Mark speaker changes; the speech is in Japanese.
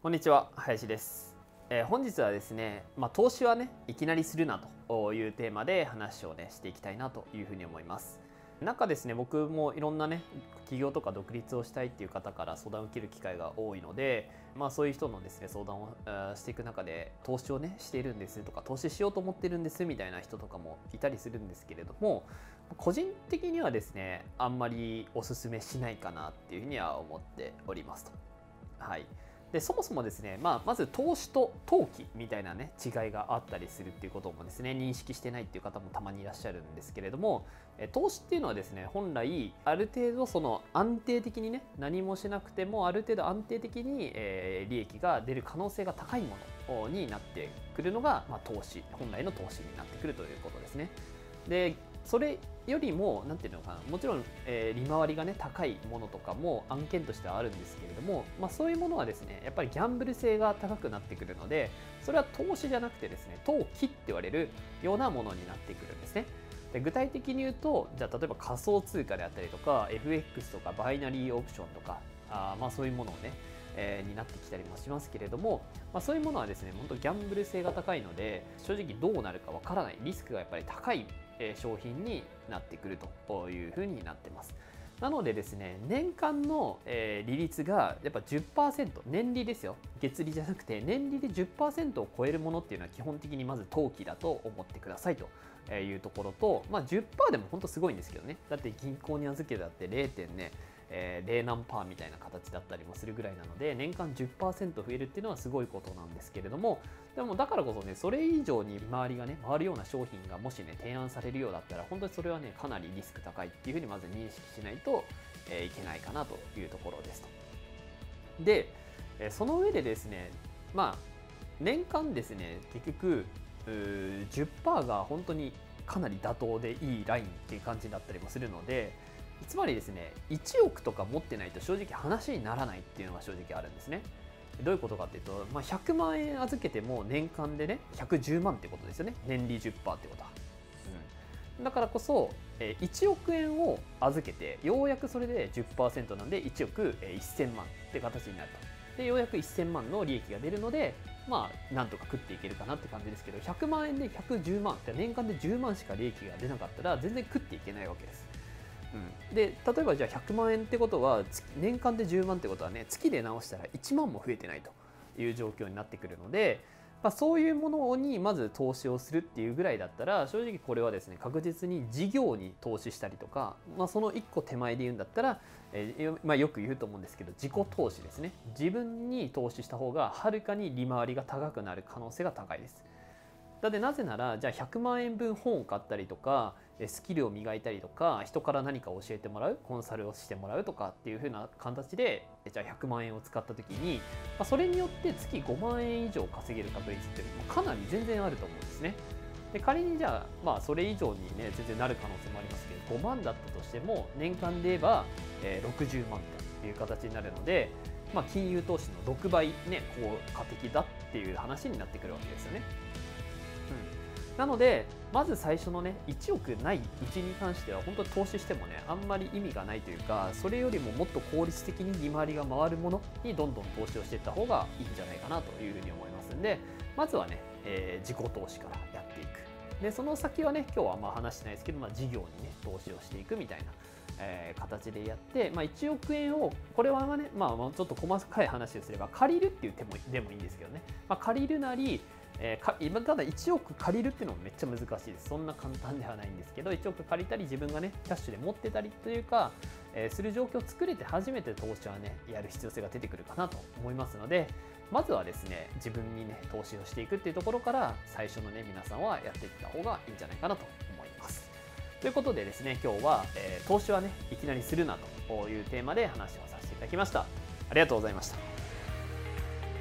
Speaker 1: こんにちは林です、えー本日はですね、まあ、投資はねいきなりするなというテーマで話をねしていきたいなというふうに思います。中ですね僕もいろんなね起業とか独立をしたいっていう方から相談を受ける機会が多いので、まあ、そういう人のですね相談をしていく中で投資をねしているんですとか投資しようと思ってるんですみたいな人とかもいたりするんですけれども個人的にはですねあんまりおすすめしないかなっていうふうには思っておりますと。はい。でそもそもですね、まあ、まず投資と投機みたいなね違いがあったりするっていうこともですね認識してないっていう方もたまにいらっしゃるんですけれども投資っていうのはですね本来ある程度その安定的にね何もしなくてもある程度安定的に、え利益が出る可能性が高いものになってくるのが、まあ、投資本来の投資になってくるということですね。でそれよりも何ていうのかなもちろん、えー利回りがね高いものとかも案件としてはあるんですけれども、まあ、そういうものはですねやっぱりギャンブル性が高くなってくるのでそれは投資じゃなくてですね投機って言われるようなものになってくるんですね。で具体的に言うとじゃあ例えば仮想通貨であったりとか FX とかバイナリーオプションとかあまあそういうものをねえになってきたりもしますけれども、まあ、そういうものはですね本当ギャンブル性が高いので正直どうなるかわからないリスクがやっぱり高い、商品になってくるというふうになってますなのでですね年間の、え利率がやっぱ10%年利ですよ月利じゃなくて年利で10%を超えるものっていうのは基本的にまず投機だと思ってくださいというところと、まあ、10%でも本当すごいんですけどねだって銀行に預けたって 0. ねえー0何パーみたいな形だったりもするぐらいなので年間10%増えるっていうのはすごいことなんですけれどもでもだからこそねそれ以上に周りがね回るような商品がもしね提案されるようだったら本当にそれはねかなりリスク高いっていうふうにまず認識しないと、えーいけないかなというところですと。で、えーその上でですねまあ年間ですね結局10%が本当にかなり妥当でいいラインっていう感じだったりもするのでつまりですね1億とか持ってないと正直話にならないっていうのが正直あるんですね。どういうことかっていうと、まあ、100万円預けても年間でね110万ってことですよね。年利10%ってことは、うん、だからこそ1億円を預けてようやくそれで10%なんで1億1000万って形になると。でようやく1000万の利益が出るのでまあなんとか食っていけるかなって感じですけど100万円で110万って年間で10万しか利益が出なかったら全然食っていけないわけです。うん、で例えばじゃあ100万円ってことは年間で10万ってことはね月で直したら1万も増えてないという状況になってくるので、まあ、そういうものにまず投資をするっていうぐらいだったら正直これはですね確実に事業に投資したりとか、まあ、その1個手前で言うんだったら、えーまあ、よく言うと思うんですけど自己投資ですね自分に投資した方がはるかに利回りが高くなる可能性が高いです。だってなぜならじゃあ100万円分本を買ったりとかスキルを磨いたりとか人から何か教えてもらうコンサルをしてもらうとかっていう風な形でじゃあ100万円を使った時に、ま、それによって月5万円以上稼げる確率っていうのもかなり全然あると思うんですね。で仮にじゃあまあそれ以上にね全然なる可能性もありますけど5万だったとしても年間で言えば、えー60万という形になるので、まあ、金融投資の6倍ね効果的だっていう話になってくるわけですよね。なのでまず最初のね1億ないうちに関しては本当に投資してもねあんまり意味がないというかそれよりももっと効率的に利回りが回るものにどんどん投資をしていった方がいいんじゃないかなというふうに思いますんでまずはね、えー自己投資からやっていく。でその先はね今日はあんま話してないですけど、まあ、事業にね投資をしていくみたいなえー形でやって、まあ、1億円をこれはね、まあ、まあちょっと細かい話をすれば借りるっていう手もでもいいんですけどね、まあ、借りるなり、えーか今ただ1億借りるっていうのもめっちゃ難しいです。そんな簡単ではないんですけど1億借りたり自分がねキャッシュで持ってたりというか、えーする状況を作れて初めて投資はねやる必要性が出てくるかなと思いますのでまずはですね自分にね投資をしていくっていうところから最初のね皆さんはやっていった方がいいんじゃないかなと思います。ということでですね今日は、えー投資はねいきなりするなというテーマで話をさせていただきました。ありがとうございました。